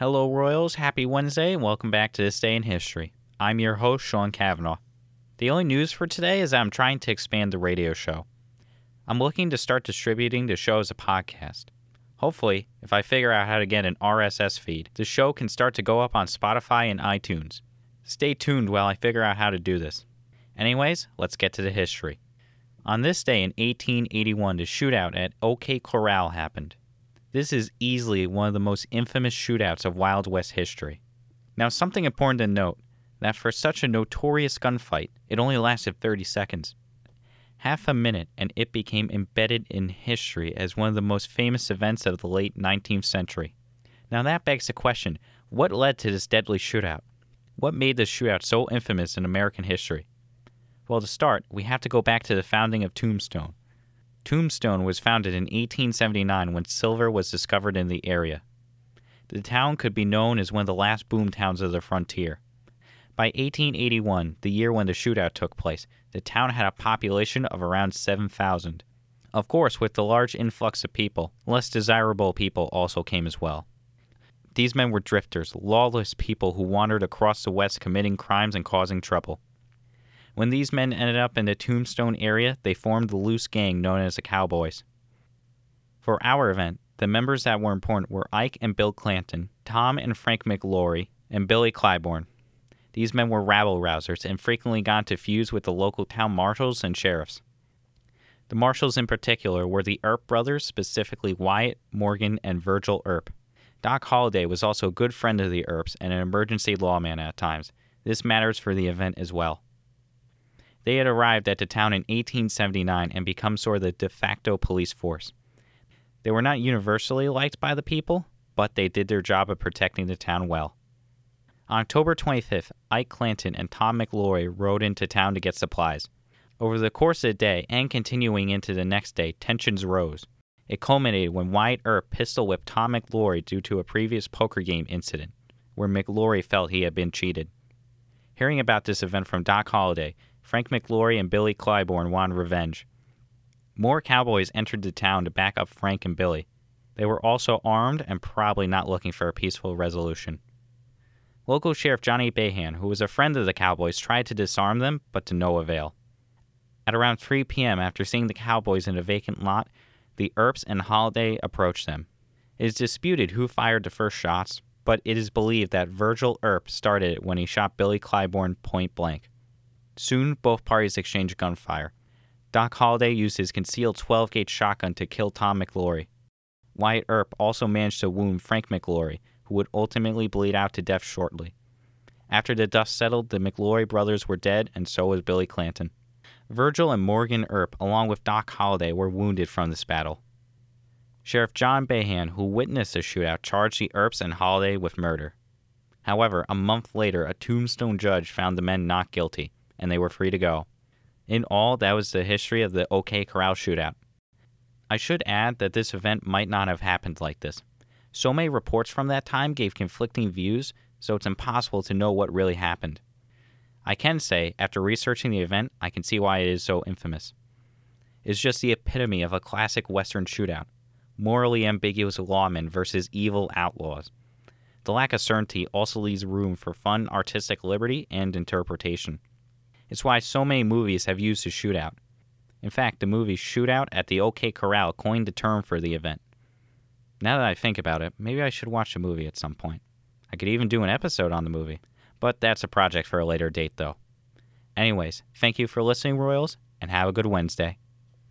Hello, Royals. Happy Wednesday, and welcome back to This Day in History. I'm your host, Sean Kavanaugh. The only news for today is I'm trying to expand the radio show. I'm looking to start distributing the show as a podcast. Hopefully, if I figure out how to get an RSS feed, the show can start to go up on Spotify and iTunes. Stay tuned while I figure out how to do this. Anyways, let's get to the history. On this day in 1881, the shootout at OK Corral happened. This is easily one of the most infamous shootouts of Wild West history. Now, something important to note that for such a notorious gunfight, it only lasted 30 seconds. Half a minute, and it became embedded in history as one of the most famous events of the late 19th century. Now, that begs the question what led to this deadly shootout? What made this shootout so infamous in American history? Well, to start, we have to go back to the founding of Tombstone. Tombstone was founded in 1879 when silver was discovered in the area. The town could be known as one of the last boom towns of the frontier. By 1881, the year when the shootout took place, the town had a population of around 7,000. Of course, with the large influx of people, less desirable people also came as well. These men were drifters, lawless people who wandered across the West committing crimes and causing trouble. When these men ended up in the Tombstone area, they formed the loose gang known as the Cowboys. For our event, the members that were important were Ike and Bill Clanton, Tom and Frank McLaury, and Billy Clybourne. These men were rabble rousers and frequently got into feuds with the local town marshals and sheriffs. The marshals in particular were the Earp brothers, specifically Wyatt, Morgan, and Virgil Earp. Doc Holliday was also a good friend of the Earps and an emergency lawman at times. This matters for the event as well. They had arrived at the town in 1879 and become sort of the de facto police force. They were not universally liked by the people, but they did their job of protecting the town well. On October 25th, Ike Clanton and Tom McLaury rode into town to get supplies. Over the course of the day and continuing into the next day, tensions rose. It culminated when Wyatt Earp pistol whipped Tom McLaury due to a previous poker game incident, where McLaury felt he had been cheated. Hearing about this event from Doc Holliday, Frank McLaury and Billy Clybourne wanted revenge. More cowboys entered the town to back up Frank and Billy. They were also armed and probably not looking for a peaceful resolution. Local Sheriff Johnny Behan, who was a friend of the cowboys, tried to disarm them, but to no avail. At around 3 p.m., after seeing the cowboys in a vacant lot, the Earps and Holliday approached them. It is disputed who fired the first shots, but it is believed that Virgil Earp started it when he shot Billy Clybourne point blank. Soon, both parties exchanged gunfire. Doc Holliday used his concealed 12 gauge shotgun to kill Tom McLaury. Wyatt Earp also managed to wound Frank McLaury, who would ultimately bleed out to death shortly. After the dust settled, the McLaury brothers were dead, and so was Billy Clanton. Virgil and Morgan Earp, along with Doc Holliday, were wounded from this battle. Sheriff John Behan, who witnessed the shootout, charged the Earps and Holliday with murder. However, a month later, a tombstone judge found the men not guilty and they were free to go. In all, that was the history of the OK Corral shootout. I should add that this event might not have happened like this. So many reports from that time gave conflicting views, so it's impossible to know what really happened. I can say, after researching the event, I can see why it is so infamous. It's just the epitome of a classic Western shootout morally ambiguous lawmen versus evil outlaws. The lack of certainty also leaves room for fun artistic liberty and interpretation. It's why so many movies have used a shootout. In fact, the movie Shootout at the OK Corral coined the term for the event. Now that I think about it, maybe I should watch the movie at some point. I could even do an episode on the movie. But that's a project for a later date, though. Anyways, thank you for listening, Royals, and have a good Wednesday.